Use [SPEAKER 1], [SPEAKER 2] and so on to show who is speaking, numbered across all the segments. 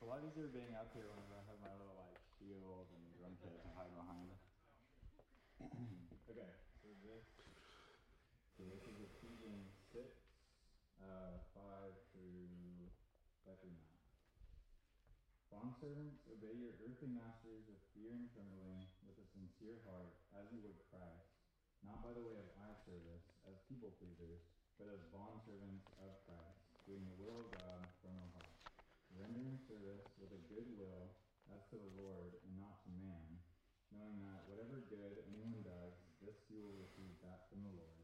[SPEAKER 1] A lot easier being up here when I have my little like shield and drum kit to hide behind. okay, so this, so this is Ephesians 6, uh, 5 through, 5 through 9. Bondservants, obey your earthly masters with fear and trembling, with a sincere heart, as you would Christ, not by the way of eye service, as people pleasers, but as bondservants of Christ, doing the will of God from the heart rendering service with a good will as to the Lord and not to man, knowing that whatever good anyone does, this he will receive back from the Lord,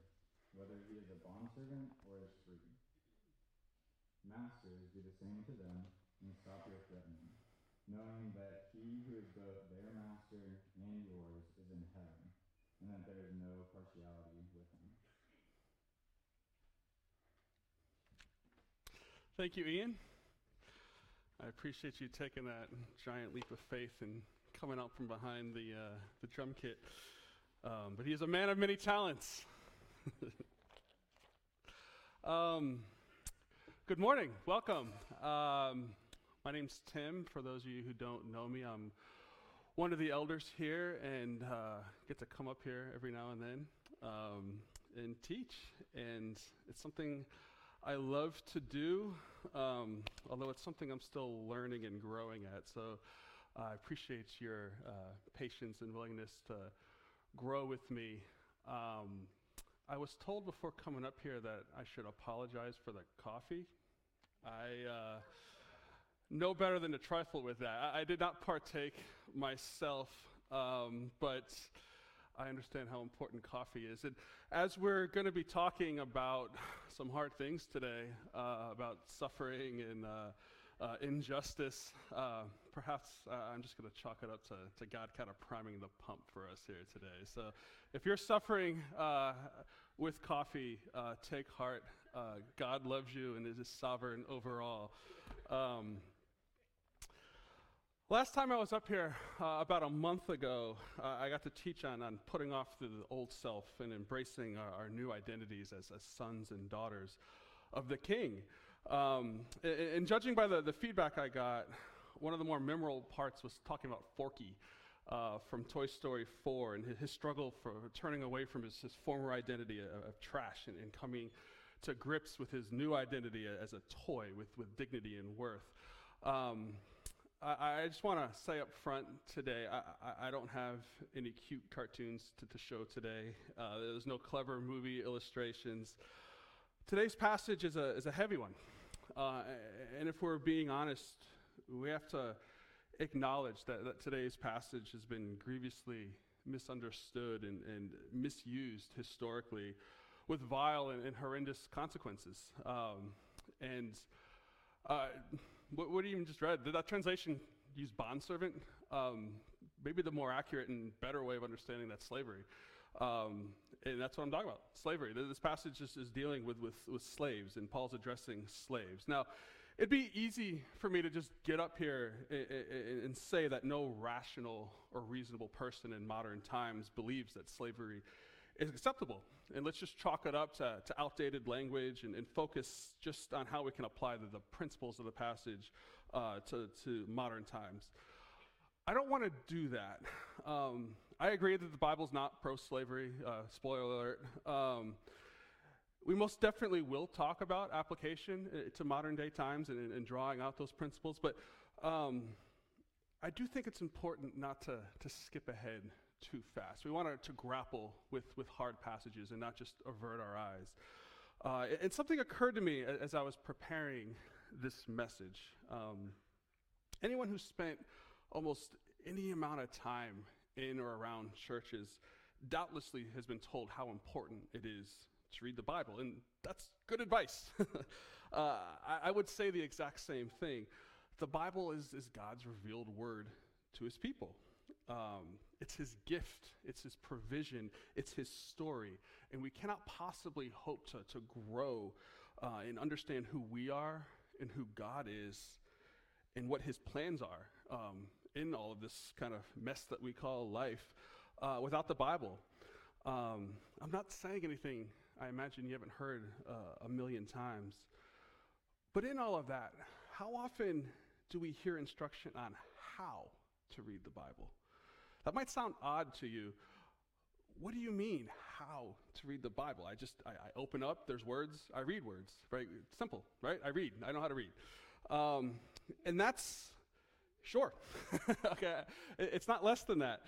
[SPEAKER 1] whether he is a bondservant or is free. Masters, do the same to them and stop your threatening, knowing that he who is both their master and yours is in heaven, and that there is no partiality with him.
[SPEAKER 2] Thank you, Ian. I appreciate you taking that giant leap of faith and coming out from behind the, uh, the drum kit. Um, but he is a man of many talents. um, good morning. Welcome. Um, my name's Tim. For those of you who don't know me, I'm one of the elders here and uh, get to come up here every now and then um, and teach. And it's something I love to do, um, although it's something I'm still learning and growing at. So uh, I appreciate your uh, patience and willingness to grow with me. Um, I was told before coming up here that I should apologize for the coffee. I uh, know better than to trifle with that. I, I did not partake myself, um, but I understand how important coffee is. And as we're going to be talking about some hard things today, uh, about suffering and uh, uh, injustice, uh, perhaps uh, I'm just going to chalk it up to, to, God kind of priming the pump for us here today. So if you're suffering uh, with coffee, take heart. God loves you and is sovereign over all. Um, Last time I was up here, uh, about a month ago, uh, I got to teach on, on putting off the old self and embracing our, our new identities as, as, sons and daughters of the King. Um, and, and, judging by the, the, feedback I got, one of the more memorable parts was talking about Forky uh, from Toy Story 4 and his, his, struggle for turning away from his, his former identity of, of trash and, and, coming to grips with his new identity as a toy with, with dignity and worth. Um, I, I just want to say up front today, I, I, I, don't have any cute cartoons to, to show today. Uh, there's no clever movie illustrations. Today's passage is a, is a heavy one. Uh, and if we're being honest, we have to acknowledge that, that today's passage has been grievously misunderstood and, and misused historically with vile and, and horrendous consequences. Um, and uh, what, what you even just read, did that translation use bondservant? Um, maybe the more accurate and better way of understanding that slavery. Um, and that's what I'm talking about slavery. This passage is, is dealing with, with, with, slaves, and Paul's addressing slaves. Now, it'd be easy for me to just get up here and, and say that no rational or reasonable person in modern times believes that slavery is acceptable. And let's just chalk it up to, to outdated language and, and, focus just on how we can apply the, the principles of the passage uh, to, to modern times. I don't want to do that. Um, I agree that the Bible's not pro slavery, uh, spoiler alert. Um, we most definitely will talk about application uh, to modern day times and, and drawing out those principles, but um, I do think it's important not to, to skip ahead too fast. We want to, grapple with, with hard passages and not just avert our eyes. Uh, and something occurred to me as I was preparing this message. Um, anyone who spent almost any amount of time in or around churches doubtlessly has been told how important it is to read the Bible, and that's good advice. uh, I, I, would say the exact same thing. The Bible is, is God's revealed word to his people. Um, it's his gift, it's his provision, it's his story. And we cannot possibly hope to, to grow uh, and understand who we are and who God is and what his plans are um, in all of this kind of mess that we call life uh, without the Bible. Um, I'm not saying anything I imagine you haven't heard uh, a million times. But in all of that, how often do we hear instruction on how to read the Bible? That might sound odd to you. What do you mean, how to read the Bible? I just, I, I open up, there's words, I read words, right? Simple, right? I read, I know how to read. Um, and that's, sure, okay, it's not less than that.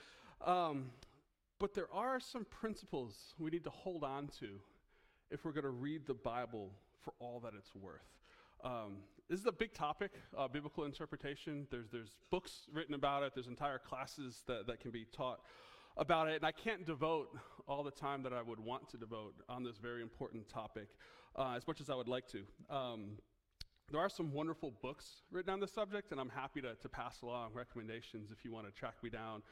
[SPEAKER 2] Um, but there are some principles we need to hold on to if we're going to read the Bible for all that it's worth. Um, this is a big topic, uh, biblical interpretation. There's, there's books written about it, there's entire classes that, that can be taught about it, and I can't devote all the time that I would want to devote on this very important topic uh, as much as I would like to. Um, there are some wonderful books written on the subject, and I'm happy to, to pass along recommendations if you want to track me down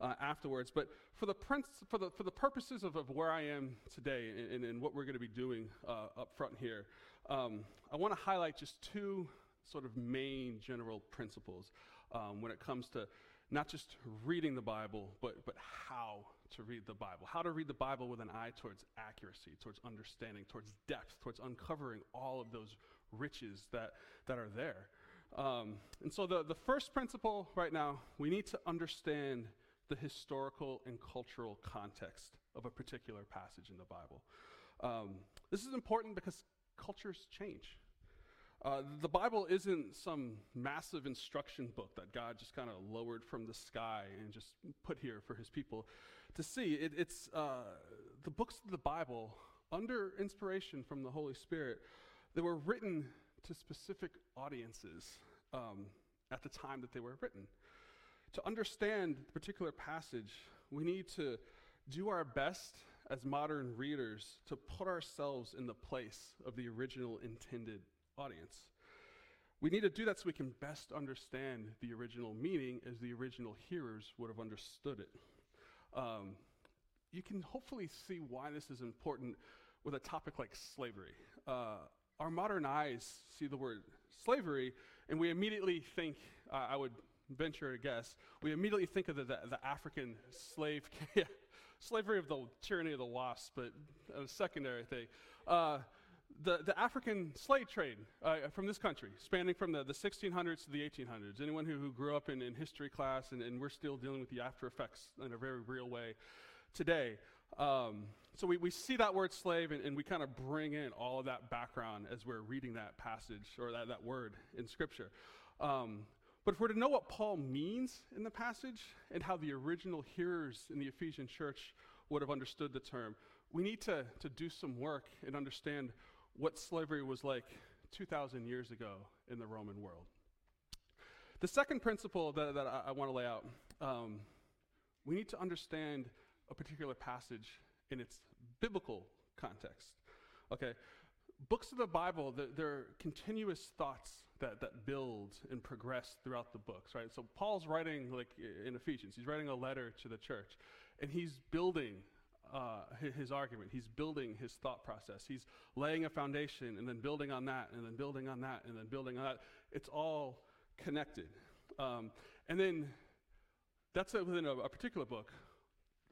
[SPEAKER 2] uh, afterwards. But for the, prince, for the, for the purposes of, of where I am today and, and, what we're going to be doing uh, up front here, um, I want to highlight just two sort of main general principles um, when it comes to not just reading the Bible, but, but how to read the Bible. How to read the Bible with an eye towards accuracy, towards understanding, towards depth, towards uncovering all of those riches that, that are there. Um, and so, the, the first principle right now, we need to understand the historical and cultural context of a particular passage in the Bible. Um, this is important because cultures change. Uh, the Bible isn't some massive instruction book that God just kind of lowered from the sky and just put here for his people to see. It, it's uh, the books of the Bible, under inspiration from the Holy Spirit, they were written to specific audiences um, at the time that they were written. To understand the particular passage, we need to do our best as modern readers to put ourselves in the place of the original intended audience. We need to do that so we can best understand the original meaning as the original hearers would have understood it. Um, you can hopefully see why this is important with a topic like slavery. Uh, our modern eyes see the word slavery, and we immediately think, uh, I would venture to guess, we immediately think of the, the, the African slave, slavery of the tyranny of the wasp, but a secondary thing. Uh, the, the African slave trade uh, from this country, spanning from the, the 1600s to the 1800s. Anyone who, who grew up in, in history class, and, and we're still dealing with the after effects in a very real way today. Um, so we, we see that word slave, and, and we kind of bring in all of that background as we're reading that passage or that, that word in Scripture. Um, but if we're to know what Paul means in the passage and how the original hearers in the Ephesian church would have understood the term, we need to, to do some work and understand what slavery was like 2,000 years ago in the Roman world. The second principle that, that I, I want to lay out um, we need to understand a particular passage in its biblical context. Okay? Books of the Bible, they're, they're continuous thoughts that, that build and progress throughout the books, right? So Paul's writing, like in Ephesians, he's writing a letter to the church, and he's building uh, his argument. He's building his thought process. He's laying a foundation and then building on that, and then building on that, and then building on that. It's all connected. Um, and then that's within a, a particular book.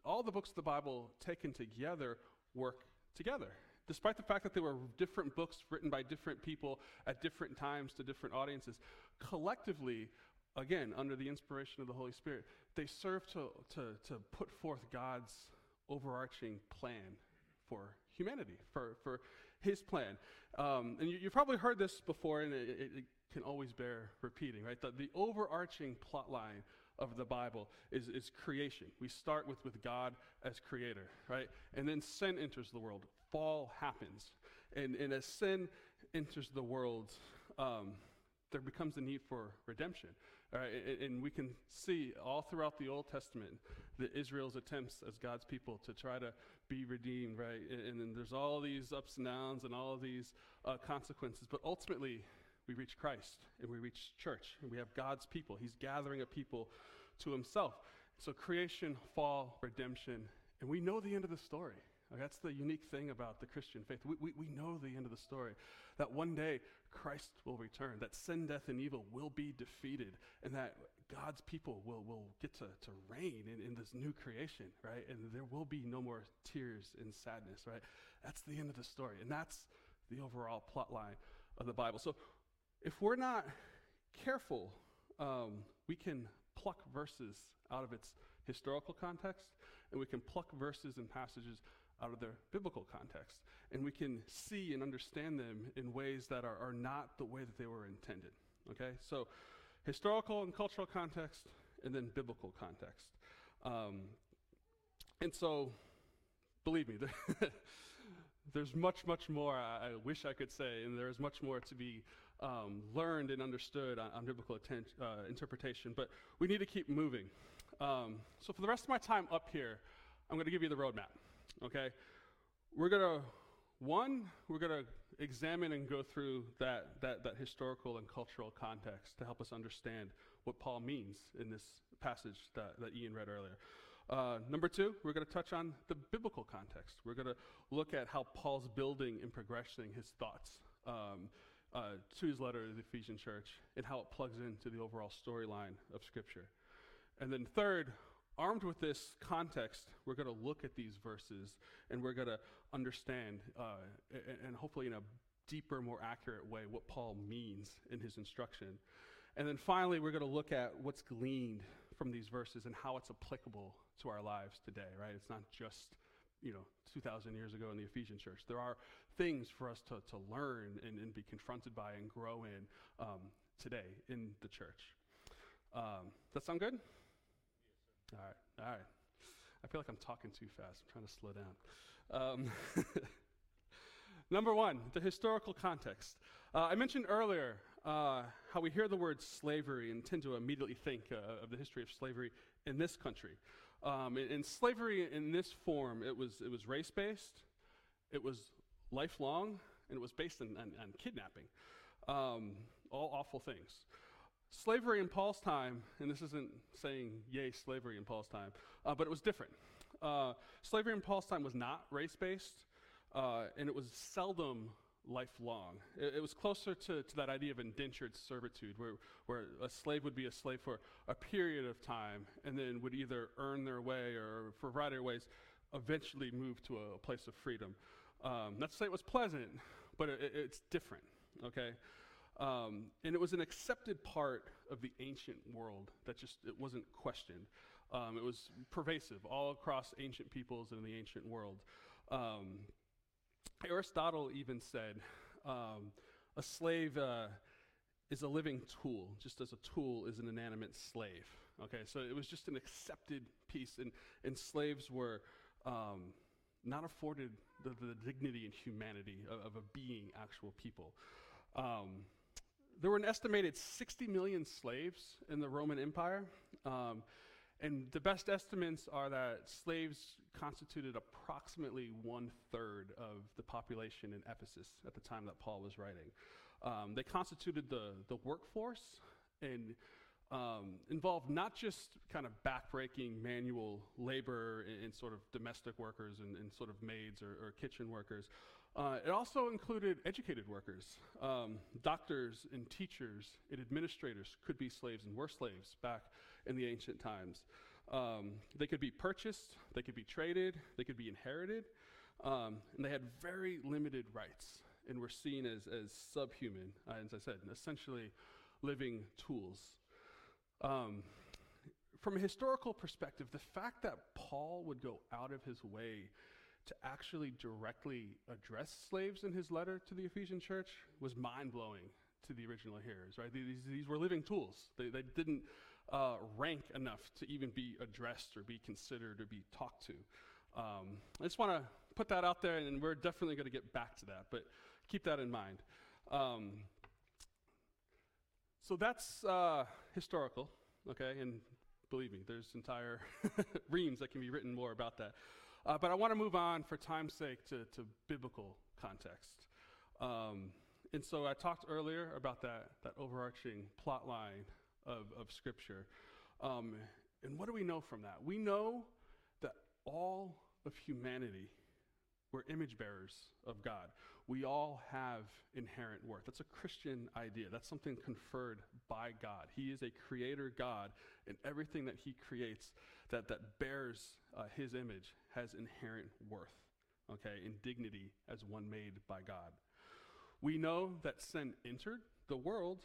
[SPEAKER 2] All the books of the Bible taken together work together despite the fact that there were different books written by different people at different times to different audiences, collectively, again, under the inspiration of the Holy Spirit, they serve to, to, to put forth God's overarching plan for humanity, for, for his plan. Um, and you, have probably heard this before, and it, it, it, can always bear repeating, right? The, the overarching plot line of the Bible is, is creation. We start with, with God as creator, right? And then sin enters the world fall happens. And, and as sin enters the world, um, there becomes a need for redemption. Right? And, and, we can see all throughout the Old Testament that Israel's attempts as God's people to try to be redeemed, right? And, and then there's all these ups and downs and all these uh, consequences. But ultimately, we reach Christ and we reach church and we have God's people. He's gathering a people to himself. So creation, fall, redemption, and we know the end of the story. That's the unique thing about the Christian faith. We, we, we know the end of the story that one day Christ will return, that sin, death, and evil will be defeated, and that God's people will, will get to, to reign in, in this new creation, right? And there will be no more tears and sadness, right? That's the end of the story. And that's the overall plot line of the Bible. So if we're not careful um, we can pluck verses out of its historical context, and we can pluck verses and passages out of their biblical context. And we can see and understand them in ways that are, are not the way that they were intended. Okay? So, historical and cultural context, and then biblical context. Um, and so, believe me, there's much, much more I, I, wish I could say, and there is much more to be um, learned and understood on, on biblical atten- uh, interpretation, but we need to keep moving. Um, so, for the rest of my time up here, I'm going to give you the roadmap. Okay? We're going to, one, we're going to examine and go through that, that, that historical and cultural context to help us understand what Paul means in this passage that, that Ian read earlier. Uh, number two, we're going to touch on the biblical context. We're going to look at how Paul's building and progressing his thoughts um, uh, to his letter to the Ephesian church and how it plugs into the overall storyline of Scripture. And then third, armed with this context, we're going to look at these verses and we're going to understand, uh, and, hopefully in a deeper, more accurate way, what Paul means in his instruction. And then finally, we're going to look at what's gleaned from these verses and how it's applicable to our lives today, right? It's not just, you know, 2,000 years ago in the Ephesian church. There are things for us to, to learn and, and be confronted by and grow in um, today in the church. Um, does that sound good? All right, all right. I feel like I'm talking too fast. I'm trying to slow down. Um, number one, the historical context. Uh, I mentioned earlier uh, how we hear the word slavery and tend to immediately think uh, of the history of slavery in this country. Um, and, and, slavery in this form, it was, it was race based, it was lifelong, and it was based on, on, on kidnapping. Um, all awful things. Slavery in Paul's time, and this isn't saying yay slavery in Paul's time, uh, but it was different. Uh, slavery in Paul's time was not race based, uh, and it was seldom lifelong. It, it, was closer to, to that idea of indentured servitude, where, where a slave would be a slave for a period of time and then would either earn their way or, for a variety of ways, eventually move to a, place of freedom. Um, not to say it was pleasant, but it, it's different, okay? Um, and it was an accepted part of the ancient world that just it wasn't questioned. Um, it was pervasive all across ancient peoples and in the ancient world. Um, Aristotle even said um, a slave uh, is a living tool, just as a tool is an inanimate slave. Okay, so it was just an accepted piece, and, and slaves were um, not afforded the, the, dignity and humanity of, of a being actual people. Um, there were an estimated 60 million slaves in the Roman Empire. Um, and the best estimates are that slaves constituted approximately one third of the population in Ephesus at the time that Paul was writing. Um, they constituted the, the workforce and um, involved not just kind of backbreaking manual labor and, and sort of domestic workers and, and sort of maids or, or kitchen workers, uh, it also included educated workers. Um, doctors and teachers and administrators could be slaves and were slaves back in the ancient times. Um, they could be purchased, they could be traded, they could be inherited, um, and they had very limited rights and were seen as, as subhuman, uh, as I said, essentially living tools. Um, from a historical perspective, the fact that Paul would go out of his way to actually directly address slaves in his letter to the Ephesian church was mind blowing to the original hearers, right? These, these were living tools. They, they didn't uh, rank enough to even be addressed or be considered or be talked to. Um, I just want to put that out there, and we're definitely going to get back to that, but keep that in mind. Um, so that's uh, historical, okay? And believe me, there's entire reams that can be written more about that. Uh, but I want to move on for time's sake to, to biblical context. Um, and so I talked earlier about that, that overarching plot line of, of Scripture. Um, and what do we know from that? We know that all of humanity we're image bearers of God. We all have inherent worth. That's a Christian idea. That's something conferred by God. He is a creator God, and everything that He creates that, that bears uh, His image has inherent worth, okay, and dignity as one made by God. We know that sin entered the world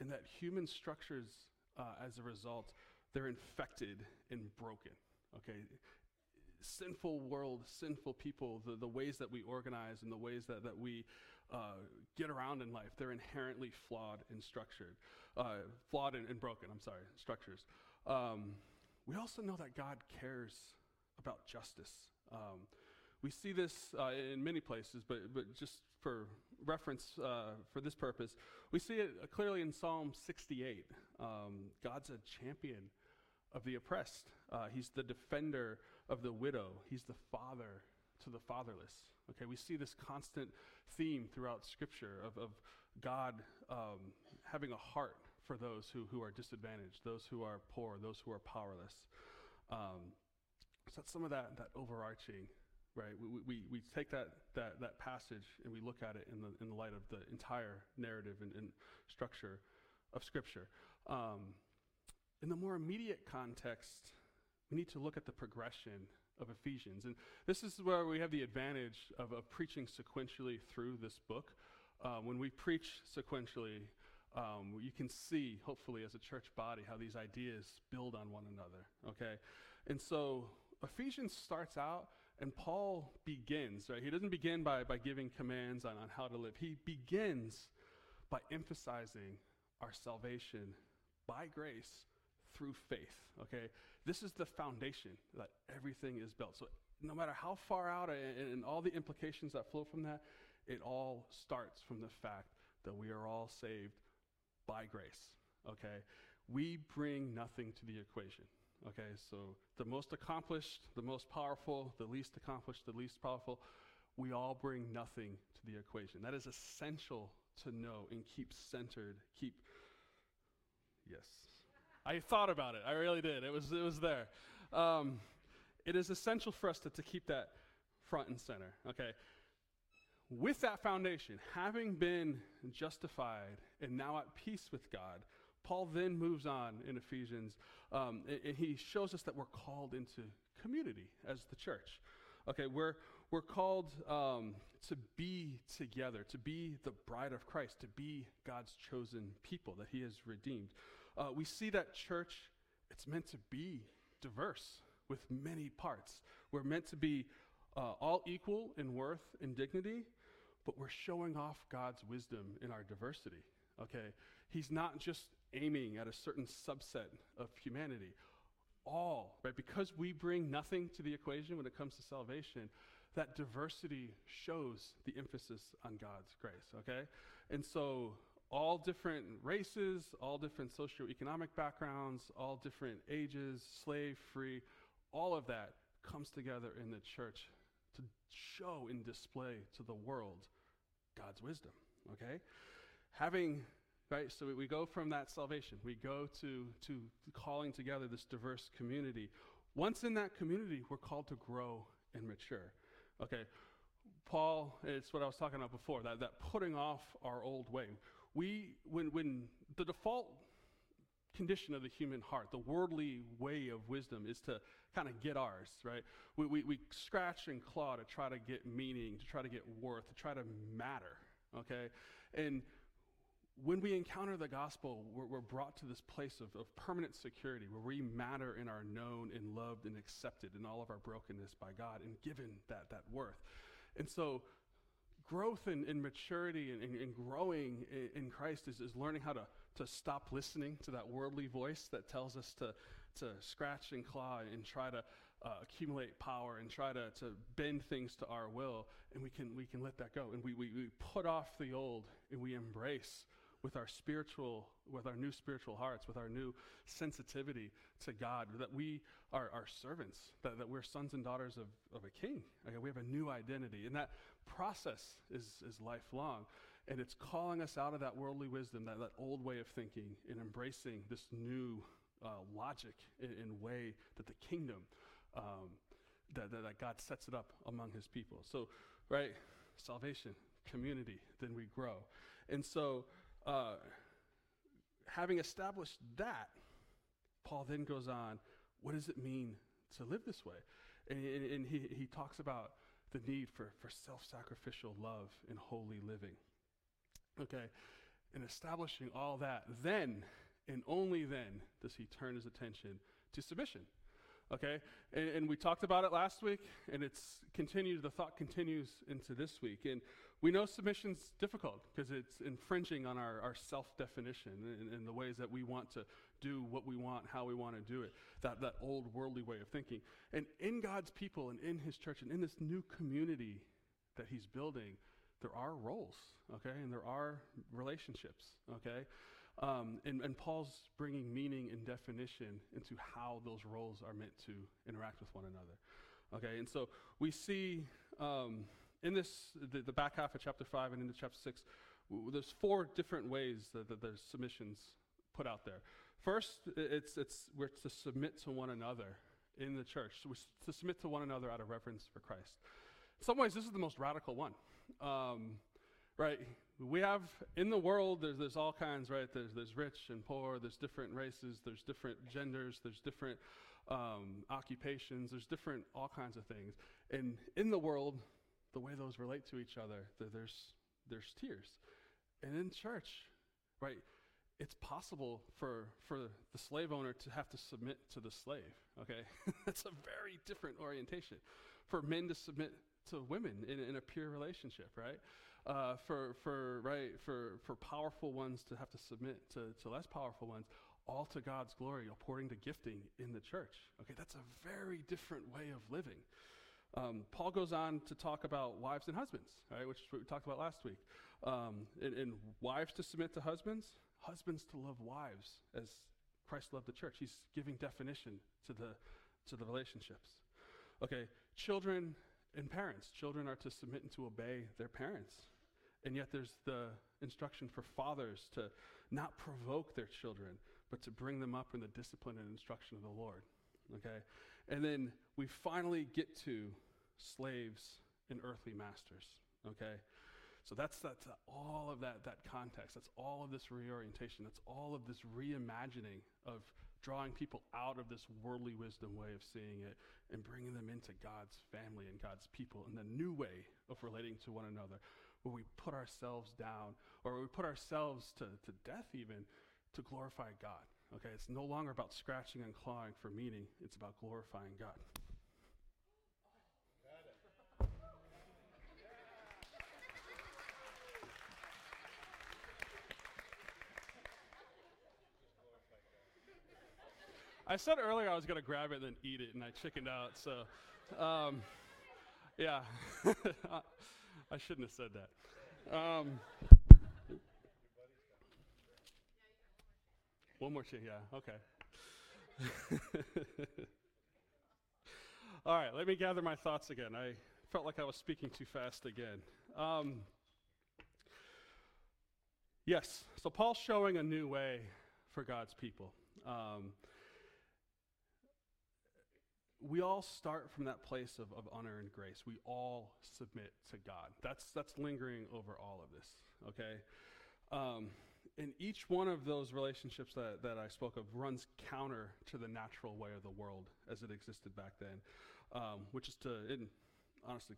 [SPEAKER 2] and that human structures uh, as a result, they're infected and broken. Okay? Sinful world, sinful people, the, the ways that we organize and the ways that, that we uh, get around in life, they're inherently flawed and structured. Uh, flawed and, and, broken, I'm sorry, structures. Um, we also know that God cares about justice. Um, we see this uh, in many places, but, but just for reference uh, for this purpose, we see it clearly in Psalm 68. Um, God's a champion of the oppressed, uh, He's the defender of the widow, He's the father to the fatherless. Okay, we see this constant theme throughout Scripture of, of God um, having a heart for those who, who are disadvantaged, those who are poor, those who are powerless. Um, so that's some of that, that overarching right? We, we, we take that, that, that passage and we look at it in the, in the light of the entire narrative and, and structure of Scripture. Um, in the more immediate context, we need to look at the progression of Ephesians. And this is where we have the advantage of, of preaching sequentially through this book. Uh, when we preach sequentially, um, you can see, hopefully, as a church body, how these ideas build on one another, okay? And so Ephesians starts out and Paul begins, right? He doesn't begin by, by giving commands on, on how to live. He begins by emphasizing our salvation by grace through faith, okay? This is the foundation that everything is built. So no matter how far out and, and all the implications that flow from that, it all starts from the fact that we are all saved by grace, okay? We bring nothing to the equation. Okay, so the most accomplished, the most powerful, the least accomplished, the least powerful, we all bring nothing to the equation. That is essential to know and keep centered, keep Yes. I thought about it. I really did. It was it was there. Um, it is essential for us to, to keep that front and center. Okay. With that foundation, having been justified and now at peace with God, Paul then moves on in Ephesians, um, and, and, he shows us that we're called into community as the church. Okay, we're, we're called um, to be together, to be the bride of Christ, to be God's chosen people that he has redeemed. Uh, we see that church, it's meant to be diverse with many parts. We're meant to be uh, all equal in worth and dignity, but we're showing off God's wisdom in our diversity. Okay, He's not just aiming at a certain subset of humanity. All, right? Because we bring nothing to the equation when it comes to salvation, that diversity shows the emphasis on God's grace, okay? And so all different races, all different socioeconomic backgrounds, all different ages, slave, free, all of that comes together in the church to show and display to the world God's wisdom, okay? Having right? So we go from that salvation, we go to, to calling together this diverse community. Once in that community, we're called to grow and mature. Okay, Paul, it's what I was talking about before, that, that putting off our old way. We, when, when the default condition of the human heart, the worldly way of wisdom is to kind of get ours, right? We, we, we scratch and claw to try to get meaning, to try to get worth, to try to matter, okay? And when we encounter the gospel, we're, we're brought to this place of, of, permanent security where we matter and are known and loved and accepted in all of our brokenness by God and given that, that worth. And so, growth and, and maturity and, and, and growing in, in, Christ is, is learning how to, to stop listening to that worldly voice that tells us to, to scratch and claw and try to uh, accumulate power and try to, to bend things to our will. And we can, we can let that go. And we, we, we put off the old and we embrace with our spiritual, with our new spiritual hearts, with our new sensitivity to God, that we are, are servants, that, that we're sons and daughters of, of a king. Okay, we have a new identity. And that process is, is lifelong. And it's calling us out of that worldly wisdom, that, that old way of thinking, and embracing this new uh, logic and, way that the kingdom, um, that, that, that God sets it up among his people. So, right, salvation, community, then we grow. And so, uh, having established that, Paul then goes on, what does it mean to live this way? And, and, and he, he talks about the need for, for self sacrificial love and holy living. Okay, in establishing all that, then And only then does he turn his attention to submission. Okay? And, and we talked about it last week, and it's continued, the thought continues into this week. And we know submission's difficult because it's infringing on our, our self definition and, and the ways that we want to do what we want, how we want to do it, that, that old worldly way of thinking. And in God's people and in his church and in this new community that he's building, there are roles, okay? And there are relationships, okay? Um, and, and Paul's bringing meaning and definition into how those roles are meant to interact with one another. Okay, and so we see um, in this, the, the, back half of chapter 5 and into chapter 6, w- there's four different ways that, that there's submissions put out there. First, it's, it's we're to submit to one another in the church, so we're to submit to one another out of reverence for Christ. In some ways, this is the most radical one. Um, right? We have in the world, there's, there's all kinds, right? There's, there's rich and poor, there's different races, there's different genders, there's different um, occupations, there's different, all kinds of things. And in the world, the way those relate to each other, there's, there's tiers. And in church, right, it's possible for, for the slave owner to have to submit to the slave, okay? That's a very different orientation. For men to submit to women in, in a pure relationship, right? Uh, for, for, right, for, for powerful ones to have to submit to, to less powerful ones, all to God's glory, according to gifting in the church. Okay, that's a very different way of living. Um, Paul goes on to talk about wives and husbands, right, which is what we talked about last week. Um, and, and wives to submit to husbands, husbands to love wives as Christ loved the church. He's giving definition to the, to the relationships. Okay, children and parents. Children are to submit and to obey their parents. And yet there's the instruction for fathers to not provoke their children, but to bring them up in the discipline and instruction of the Lord. Okay? And then we finally get to slaves and earthly masters. Okay? So that's, that's all of that, that context. That's all of this reorientation. That's all of this reimagining of drawing people out of this worldly wisdom way of seeing it and bringing them into God's family and God's people in the new way of relating to one another, where we put ourselves down or we put ourselves to, to death even to glorify God. Okay, it's no longer about scratching and clawing for meaning, it's about glorifying God. I said earlier I was going to grab it and then eat it, and I chickened out. So, um, yeah, I shouldn't have said that. Um, one more chicken, yeah, okay. All right, let me gather my thoughts again. I felt like I was speaking too fast again. Um, yes, so Paul's showing a new way for God's people. Um, we all start from that place of, of unearned grace. We all submit to God. That's, that's lingering over all of this, okay? Um, and each one of those relationships that, that I spoke of runs counter to the natural way of the world as it existed back then, um, which is to, in, honestly,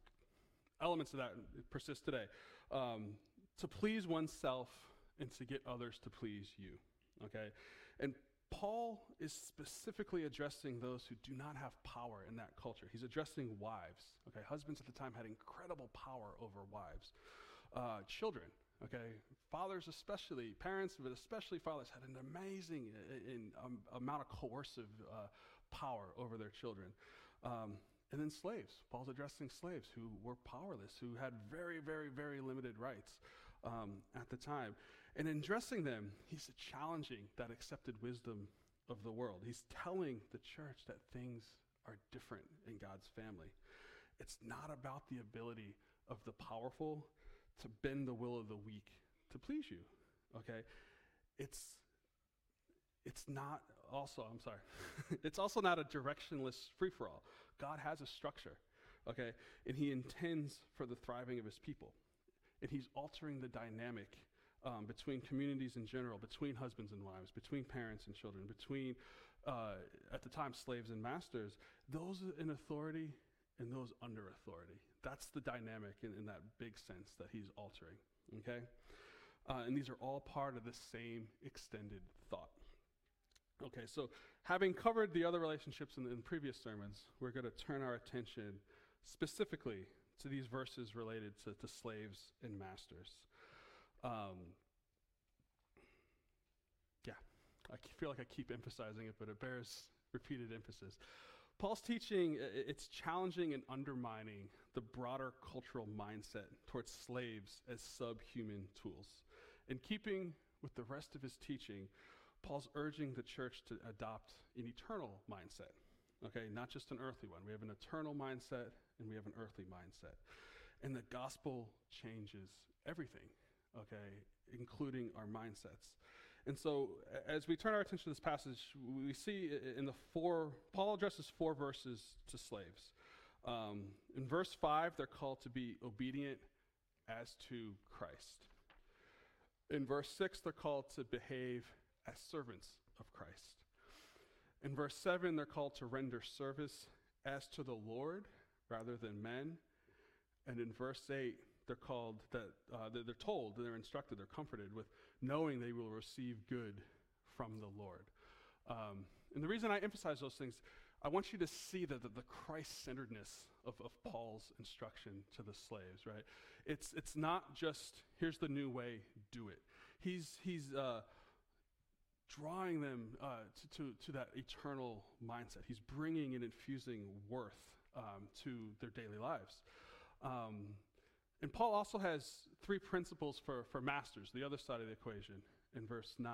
[SPEAKER 2] elements of that persist today. Um, to please oneself and to get others to please you, okay? And Paul is specifically addressing those who do not have power in that culture. He's addressing wives. Okay, husbands at the time had incredible power over wives. Uh, children, okay, fathers especially, parents, but especially fathers had an amazing uh, in, um, amount of coercive uh, power over their children. Um, and then slaves. Paul's addressing slaves who were powerless, who had very, very, very limited rights um, at the time. And in addressing them, he's challenging that accepted wisdom of the world. He's telling the church that things are different in God's family. It's not about the ability of the powerful to bend the will of the weak to please you. Okay? It's it's not also, I'm sorry. it's also not a directionless free for all. God has a structure. Okay? And he intends for the thriving of his people. And he's altering the dynamic um, between communities in general, between husbands and wives, between parents and children, between, uh, at the time, slaves and masters, those in authority and those under authority. That's the dynamic in, in that big sense that he's altering. Okay? Uh, and these are all part of the same extended thought. Okay, so having covered the other relationships in, in previous sermons, we're going to turn our attention specifically to these verses related to, to slaves and masters. Um, yeah, I feel like I keep emphasizing it, but it bears repeated emphasis. Paul's teaching, it's challenging and undermining the broader cultural mindset towards slaves as subhuman tools. In keeping with the rest of his teaching, Paul's urging the church to adopt an eternal mindset. Okay, not just an earthly one. We have an eternal mindset and we have an earthly mindset. And the gospel changes everything, okay, including our mindsets. And so, as we turn our attention to this passage, we see in the four, Paul addresses four verses to slaves. Um, in verse 5, they're called to be obedient as to Christ. In verse 6, they're called to behave as servants of Christ. In verse 7, they're called to render service as to the Lord rather than men. And in verse 8, they're called that uh, they're told, they're instructed, they're comforted with knowing they will receive good from the Lord. Um, and the reason I emphasize those things, I want you to see the, the, the Christ centeredness of, of Paul's instruction to the slaves, right? It's, it's not just, here's the new way, do it. He's, he's uh, drawing them uh, to, to, to, that eternal mindset. He's bringing and infusing worth um, to their daily lives. Um, and Paul also has three principles for, for masters, the other side of the equation, in verse 9.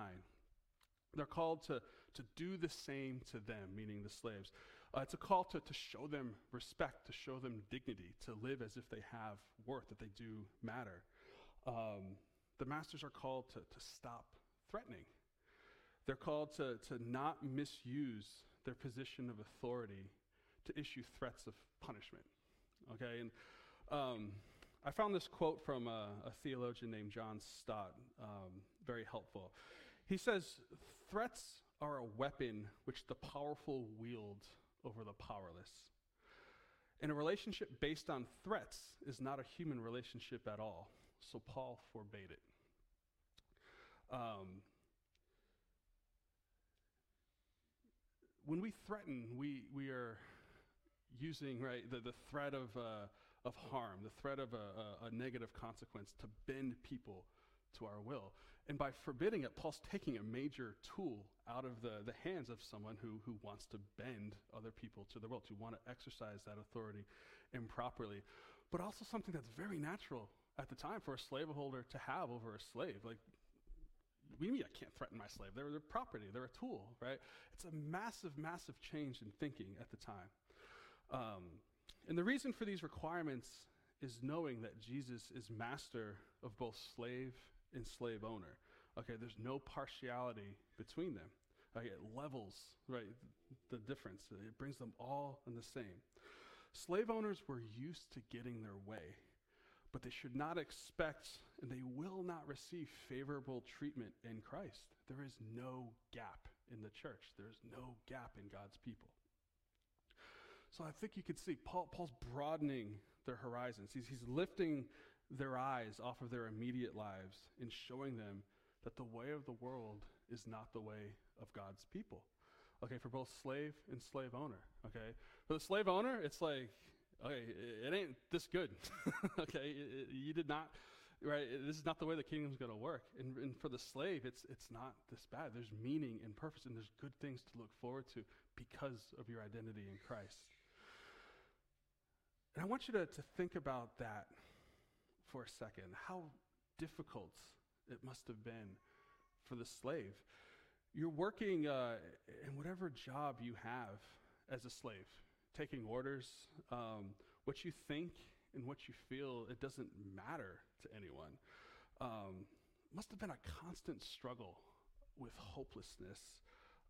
[SPEAKER 2] They're called to, to do the same to them, meaning the slaves. Uh, it's a call to, to show them respect, to show them dignity, to live as if they have worth, that they do matter. Um, the masters are called to, to stop threatening. They're called to, to not misuse their position of authority to issue threats of punishment. Okay, and um, I found this quote from a, a theologian named John Stott um, very helpful. He says, Threats are a weapon which the powerful wield over the powerless. And a relationship based on threats is not a human relationship at all. So Paul forbade it. Um, when we threaten, we, we are using right the, the threat of uh, of harm, the threat of a, a, a negative consequence to bend people to our will. And by forbidding it, Paul's taking a major tool out of the, the hands of someone who, who wants to bend other people to their will, to want to exercise that authority improperly. But also something that's very natural at the time for a slaveholder to have over a slave. Like, we mean I can't threaten my slave? They're their property, they're a tool, right? It's a massive, massive change in thinking at the time. Um, and the reason for these requirements is knowing that Jesus is master of both slave and slave owner. Okay, there's no partiality between them. Okay, it levels, right, the difference. It brings them all in the same. Slave owners were used to getting their way, but they should not expect and they will not receive favorable treatment in Christ. There is no gap in the church, there is no gap in God's people. So I think you could see Paul, Paul's broadening their horizons. He's, he's lifting their eyes off of their immediate lives and showing them that the way of the world is not the way of God's people. Okay, for both slave and slave owner. Okay, for the slave owner, it's like, okay, it, it ain't this good. okay, it, it, you did not, right? This is not the way the kingdom's going to work. And, and for the slave, it's it's not this bad. There's meaning and purpose, and there's good things to look forward to because of your identity in Christ. And I want you to, to think about that for a second. How difficult it must have been for the slave. You're working uh, in whatever job you have as a slave, taking orders. Um, what you think and what you feel, it doesn't matter to anyone. Um, must have been a constant struggle with hopelessness,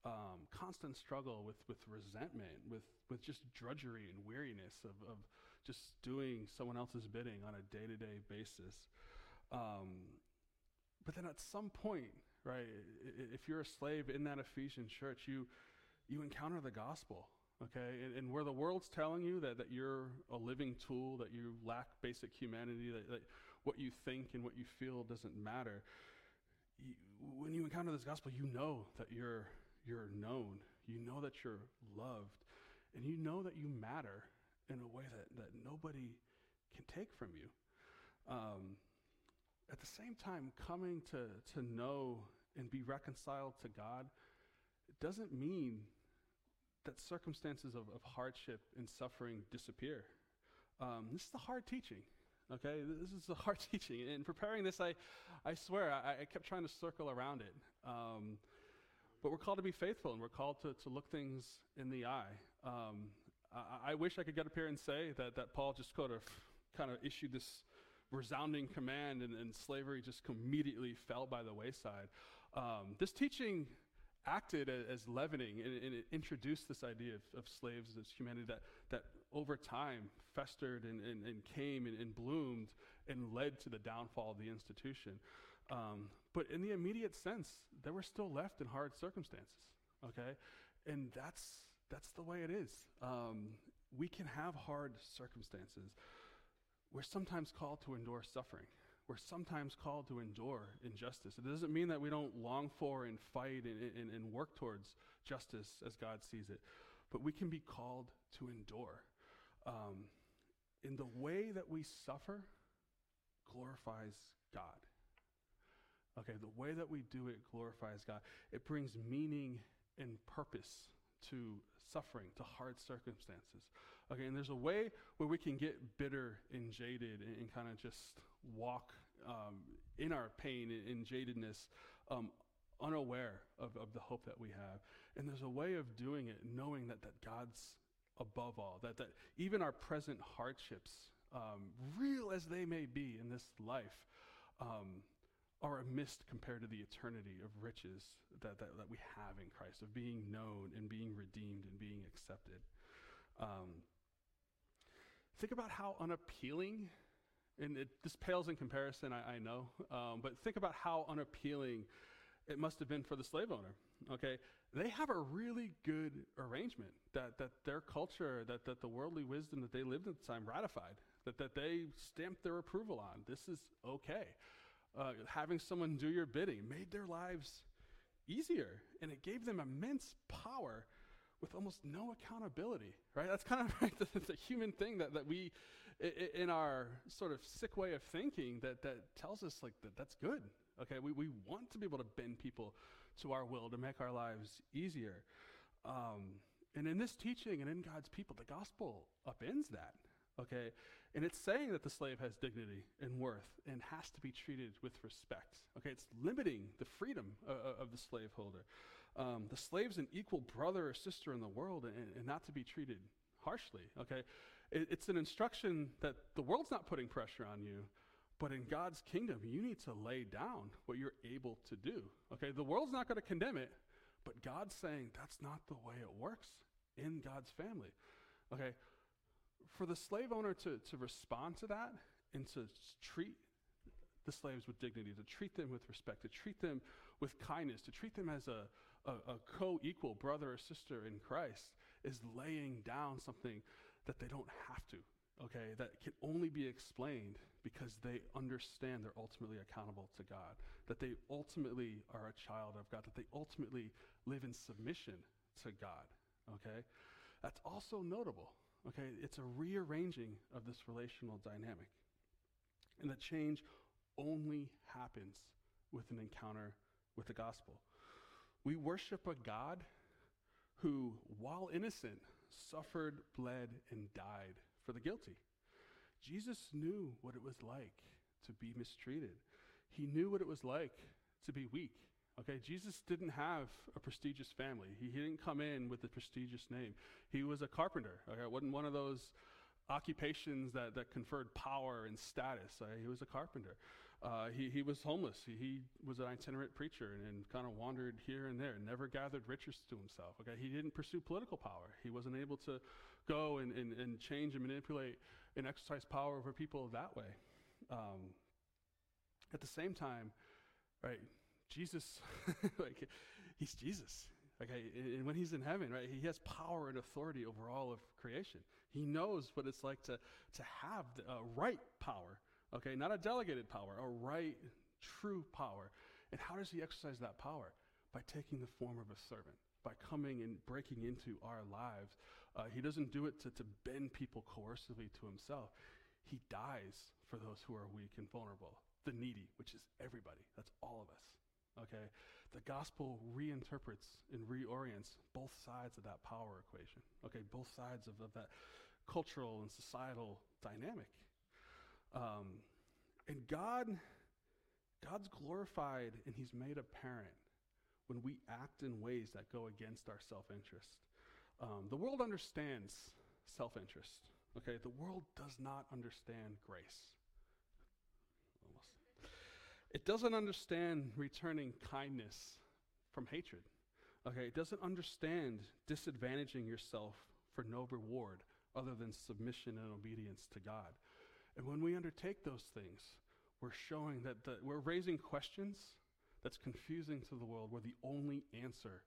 [SPEAKER 2] um, constant struggle with, with resentment, with, with just drudgery and weariness of, of just doing someone else's bidding on a day to day basis. Um, but then at some point, right, if you're a slave in that Ephesian church, you, you encounter the gospel, okay? And, and, where the world's telling you that, that you're a living tool, that you lack basic humanity, that, that what you think and what you feel doesn't matter, you, when you encounter this gospel, you know that you're, you're known, you know that you're loved, and you know that you matter in a way that, that nobody can take from you. Um, at the same time, coming to, to know and be reconciled to God doesn't mean that circumstances of, of hardship and suffering disappear. Um, this is the hard teaching. Okay, this is the hard teaching. In preparing this, I, I swear, I, I kept trying to circle around it. Um, but we're called to be faithful and we're called to, to look things in the eye. Um, I, I, wish I could get up here and say that, that Paul just could have kind of issued this resounding command and, and slavery just immediately fell by the wayside. Um, this teaching acted as, leavening and, and, it introduced this idea of, of, slaves as humanity that, that over time festered and, and, and came and, bloomed and led to the downfall of the institution. Um, but in the immediate sense, they were still left in hard circumstances, okay? And that's, that's the way it is. Um, we can have hard circumstances. We're sometimes called to endure suffering we're sometimes called to endure injustice. It doesn't mean that we don't long for and fight and, and, and work towards justice as God sees it, but we can be called to endure. Um, in the way that we suffer glorifies God. Okay, the way that we do it glorifies God. It brings meaning and purpose to suffering, to hard circumstances. Okay, and there's a way where we can get bitter and jaded and, and kind of just walk um, in our pain and, jadedness, um, unaware of, of the hope that we have. And there's a way of doing it knowing that, that God's above all, that, that even our present hardships, um, real as they may be in this life, um, are a mist compared to the eternity of riches that, that, that we have in Christ, of being known and being redeemed and being accepted. Um, think about how unappealing and it, this pales in comparison, I, I know, um, but think about how unappealing it must have been for the slave owner. Okay, they have a really good arrangement that, that their culture, that, that the worldly wisdom that they lived at the time ratified, that, that they stamped their approval on. This is okay. Uh, having someone do your bidding made their lives easier, and it gave them immense power with almost no accountability, right? That's kind of like the, the human thing that, that we in our sort of sick way of thinking that, that tells us like that that's good. Okay, we, we want to be able to bend people to our will to make our lives easier. Um, and in this teaching and in God's people, the gospel upends that. Okay, and it's saying that the slave has dignity and worth and has to be treated with respect. Okay, it's limiting the freedom of the slaveholder. Um, the slave's an equal brother or sister in the world and, and not to be treated harshly. Okay, it, it's an instruction that the world's not putting pressure on you, but in God's kingdom, you need to lay down what you're able to do. Okay, the world's not going to condemn it, but God's saying that's not the way it works in God's family. Okay, for the slave owner to, to respond to that and to treat the slaves with dignity, to treat them with respect, to treat them with kindness, to treat them as a, a, a co equal brother or sister in Christ, is laying down something that they don't have to, okay? That can only be explained because they understand they're ultimately accountable to God, that they ultimately are a child of God, that they ultimately live in submission to God, okay? That's also notable, okay? It's a rearranging of this relational dynamic. And the change only happens with an encounter with the gospel. We worship a God who, while innocent, suffered, bled, and died for the guilty. Jesus knew what it was like to be mistreated. He knew what it was like to be weak. Okay, Jesus didn't have a prestigious family. He, he didn't come in with a prestigious name. He was a carpenter. Okay, it wasn't one of those occupations that, that conferred power and status. Uh, he was a carpenter. Uh, he, he was homeless. He, he was an itinerant preacher and, and kind of wandered here and there, never gathered riches to himself. Okay, he didn't pursue political power. He wasn't able to go and, and, and change and manipulate and exercise power over people that way. Um, at the same time, right, Jesus, like, he's Jesus. Okay, and when he's in heaven, right, he has power and authority over all of creation. He knows what it's like to, to have the, uh, right power Okay, not a delegated power, a right, true power. And how does he exercise that power? By taking the form of a servant, by coming and breaking into our lives. Uh, he doesn't do it to, to bend people coercively to himself. He dies for those who are weak and vulnerable, the needy, which is everybody. That's all of us. Okay? The gospel reinterprets and reorients both sides of that power equation. Okay? Both sides of, of that cultural and societal dynamic. Um, and God, God's glorified and He's made apparent when we act in ways that go against our self interest. Um, the world understands self interest. Okay, the world does not understand grace. It doesn't understand returning kindness from hatred. Okay, it doesn't understand disadvantaging yourself for no reward other than submission and obedience to God. And when we undertake those things, we're showing that the, we're raising questions that's confusing to the world where the only answer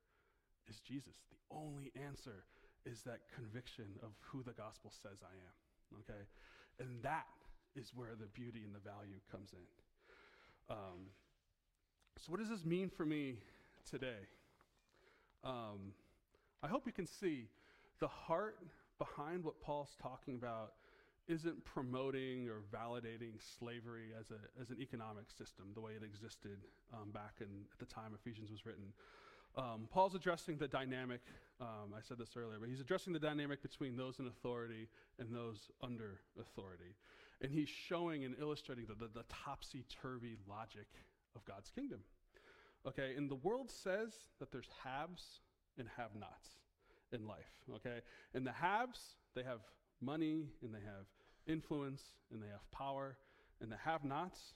[SPEAKER 2] is Jesus. The only answer is that conviction of who the gospel says I am. Okay? And that is where the beauty and the value comes in. Um, so, what does this mean for me today? Um, I hope you can see the heart behind what Paul's talking about isn't promoting or validating slavery as, a, as an economic system the way it existed um, back in, at the time Ephesians was written. Um, Paul's addressing the dynamic, um, I said this earlier, but he's addressing the dynamic between those in authority and those under authority. And he's showing and illustrating the, the, the topsy turvy logic of God's kingdom. Okay, and the world says that there's haves and have nots in life. Okay, and the haves, they have money and they have influence and they have power, and the have nots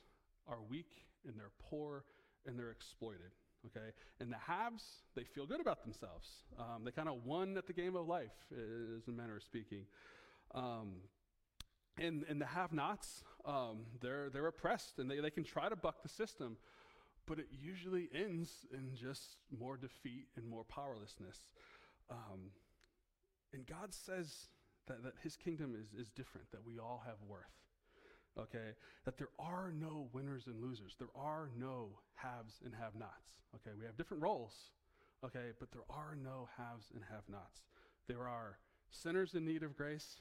[SPEAKER 2] are weak and they're poor and they're exploited. Okay? And the haves, they feel good about themselves. Um, they kind of won at the game of life, is a manner of speaking. Um, and, and the have nots, um, they're, they're oppressed and they, they can try to buck the system, but it usually ends in just more defeat and more powerlessness. Um, and God says that, that his kingdom is, is different, that we all have worth. Okay? That there are no winners and losers. There are no haves and have nots. Okay? We have different roles. Okay? But there are no haves and have nots. There are sinners in need of grace,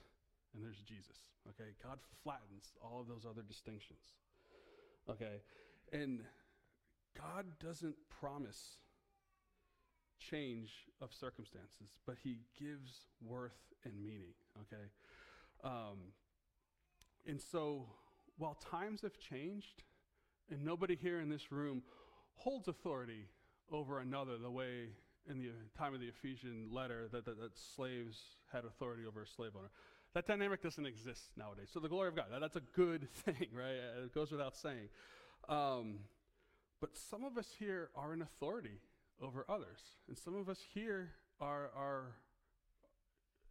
[SPEAKER 2] and there's Jesus. Okay? God flattens all of those other distinctions. Okay? And God doesn't promise change of circumstances, but he gives worth and meaning, okay? Um, and so while times have changed, and nobody here in this room holds authority over another the way in the time of the Ephesian letter that, that, that slaves had authority over a slave owner. That dynamic doesn't exist nowadays. So the glory of God, that, that's a good thing, right? It goes without saying. Um, but some of us here are in authority over others. And some of us here are, are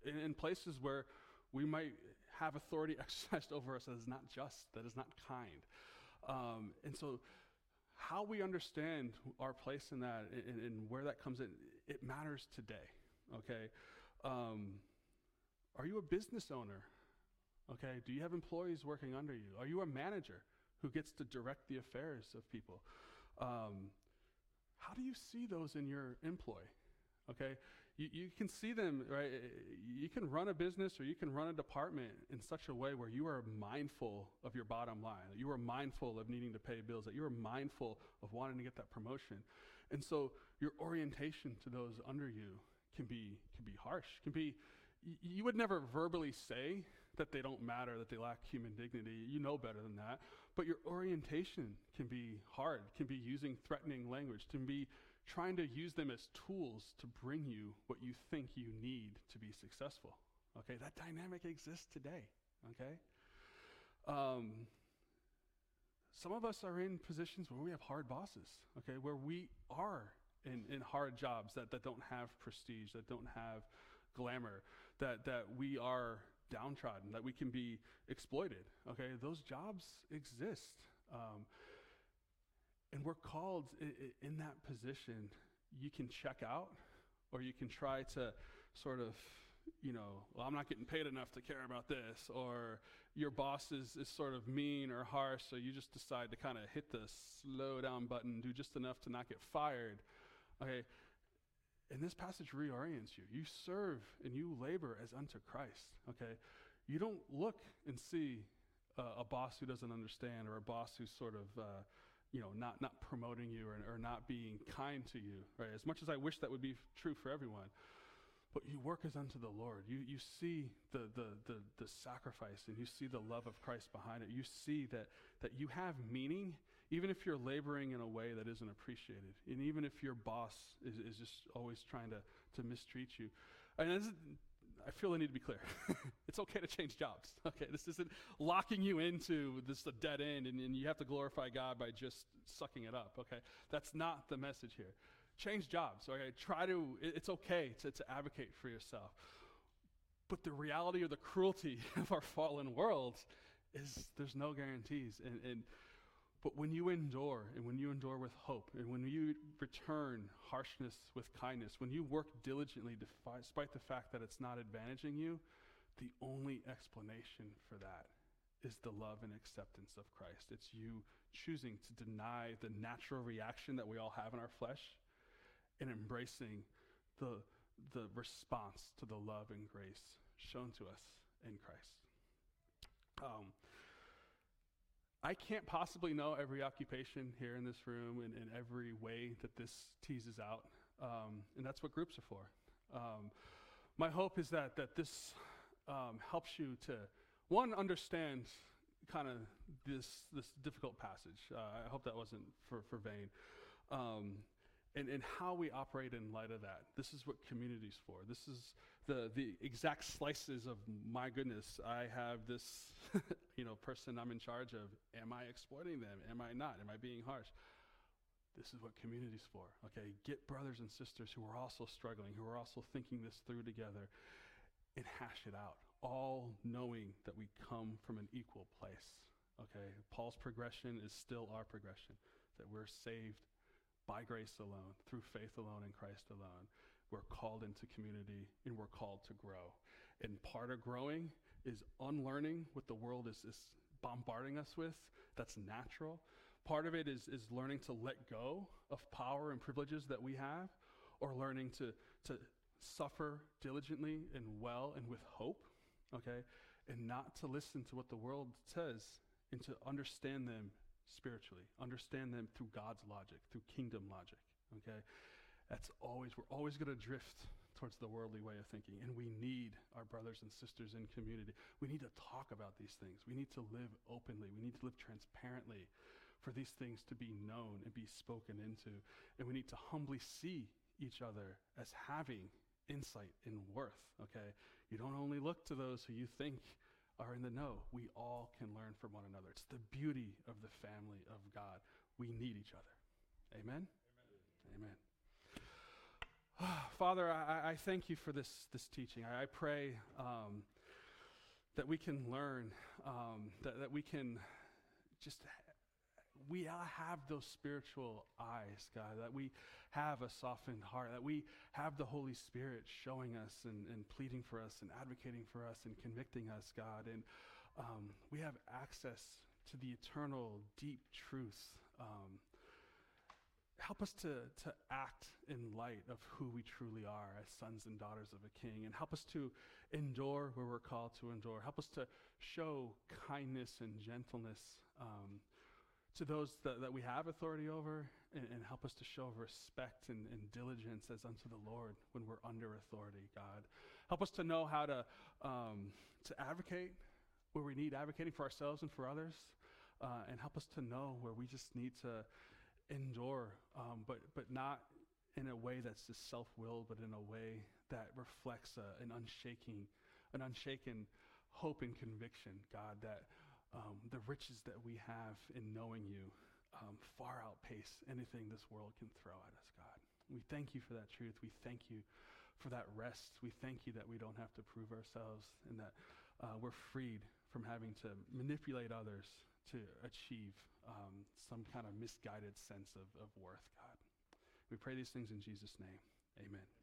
[SPEAKER 2] in, in places where we might have authority exercised over us that is not just, that is not kind. Um, and so, how we understand our place in that and, and, where that comes in, it matters today. Okay? Um, are you a business owner? Okay? Do you have employees working under you? Are you a manager who gets to direct the affairs of people? Um, how do you see those in your employ? Okay? You, you can see them, right? You can run a business or you can run a department in such a way where you are mindful of your bottom line, that you are mindful of needing to pay bills, that you are mindful of wanting to get that promotion. And so your orientation to those under you can be, can be harsh, can be, you would never verbally say that they don't matter, that they lack human dignity. You know better than that. But your orientation can be hard, can be using threatening language, can be trying to use them as tools to bring you what you think you need to be successful. Okay, that dynamic exists today. Okay? Um, some of us are in positions where we have hard bosses, okay, where we are in, in hard jobs that, that don't have prestige, that don't have glamour, that, that we are downtrodden, that we can be exploited. Okay, those jobs exist. Um, and we're called in that position. You can check out, or you can try to sort of, you know, well, I'm not getting paid enough to care about this, or your boss is, is sort of mean or harsh, so you just decide to kind of hit the slow down button, do just enough to not get fired. Okay, And this passage reorients you. You serve and you labor as unto Christ, okay? You don't look and see uh, a boss who doesn't understand or a boss who's sort of, uh, you know, not, not promoting you or, or not being kind to you, right? As much as I wish that would be f- true for everyone. But you work as unto the Lord. You, you see the, the, the, the sacrifice and you see the love of Christ behind it. You see that, that you have meaning even if you're laboring in a way that isn't appreciated, and even if your boss is, is just always trying to, to mistreat you. And this is, I feel I need to be clear. it's okay to change jobs. Okay, this isn't locking you into this a dead end, and, and you have to glorify God by just sucking it up. Okay, that's not the message here. Change jobs. Okay, try to. It, it's okay to, to advocate for yourself. But the reality or the cruelty of our fallen world is there's no guarantees, and, and but when you endure, and when you endure with hope, and when you return harshness with kindness, when you work diligently despite the fact that it's not advantaging you, the only explanation for that is the love and acceptance of Christ. It's you choosing to deny the natural reaction that we all have in our flesh and embracing the, the response to the love and grace shown to us in Christ. Um, I can't possibly know every occupation here in this room and, and every way that this teases out. Um, and that's what groups are for. Um, my hope is that, that this um, helps you to, one, understand kind of this, this difficult passage. Uh, I hope that wasn't for, for vain. Um, and, and how we operate in light of that. This is what community's for. This is the, the exact slices of my goodness. I have this, you know, person I'm in charge of. Am I exploiting them? Am I not? Am I being harsh? This is what community's for. Okay, get brothers and sisters who are also struggling, who are also thinking this through together, and hash it out. All knowing that we come from an equal place. Okay, Paul's progression is still our progression. That we're saved by grace alone, through faith alone in Christ alone. We're called into community and we're called to grow. And part of growing is unlearning what the world is, is bombarding us with. That's natural. Part of it is, is learning to let go of power and privileges that we have, or learning to, to suffer diligently and well and with hope, okay? And not to listen to what the world says and to understand them spiritually. Understand them through God's logic, through kingdom logic. Okay? That's always, we're always going to drift towards the worldly way of thinking. And we need our brothers and sisters in community. We need to talk about these things. We need to live openly. We need to live transparently for these things to be known and be spoken into. And we need to humbly see each other as having insight and worth. Okay? You don't only look to those who you think are in the know. We all can learn from one another. It's the beauty of the family of God. We need each other. Amen? Amen. Amen. Father, I, I, thank you for this, this teaching. I, I pray um, that we can learn, um, that, that we can just we have those spiritual eyes, God, that we have a softened heart, that we have the Holy Spirit showing us and, and pleading for us and advocating for us and convicting us, God. And um, we have access to the eternal, deep truths. Um, help us to, to act in light of who we truly are as sons and daughters of a king, and help us to endure where we're called to endure. Help us to show kindness and gentleness. Um, to those that, that we have authority over and, and help us to show respect and, and, diligence as unto the Lord when we're under authority, God. Help us to know how to, um, to advocate where we need advocating for ourselves and for others, uh, and help us to know where we just need to endure, um, but, but not in a way that's just self-willed, but in a way that reflects an unshaking, an unshaken hope and conviction, God, that um, the riches that we have in knowing you um, far outpace anything this world can throw at us, God. We thank you for that truth. We thank you for that rest. We thank you that we don't have to prove ourselves and that uh, we're freed from having to manipulate others to achieve um, some kind of misguided sense of, of worth, God. We pray these things in Jesus' name. Amen.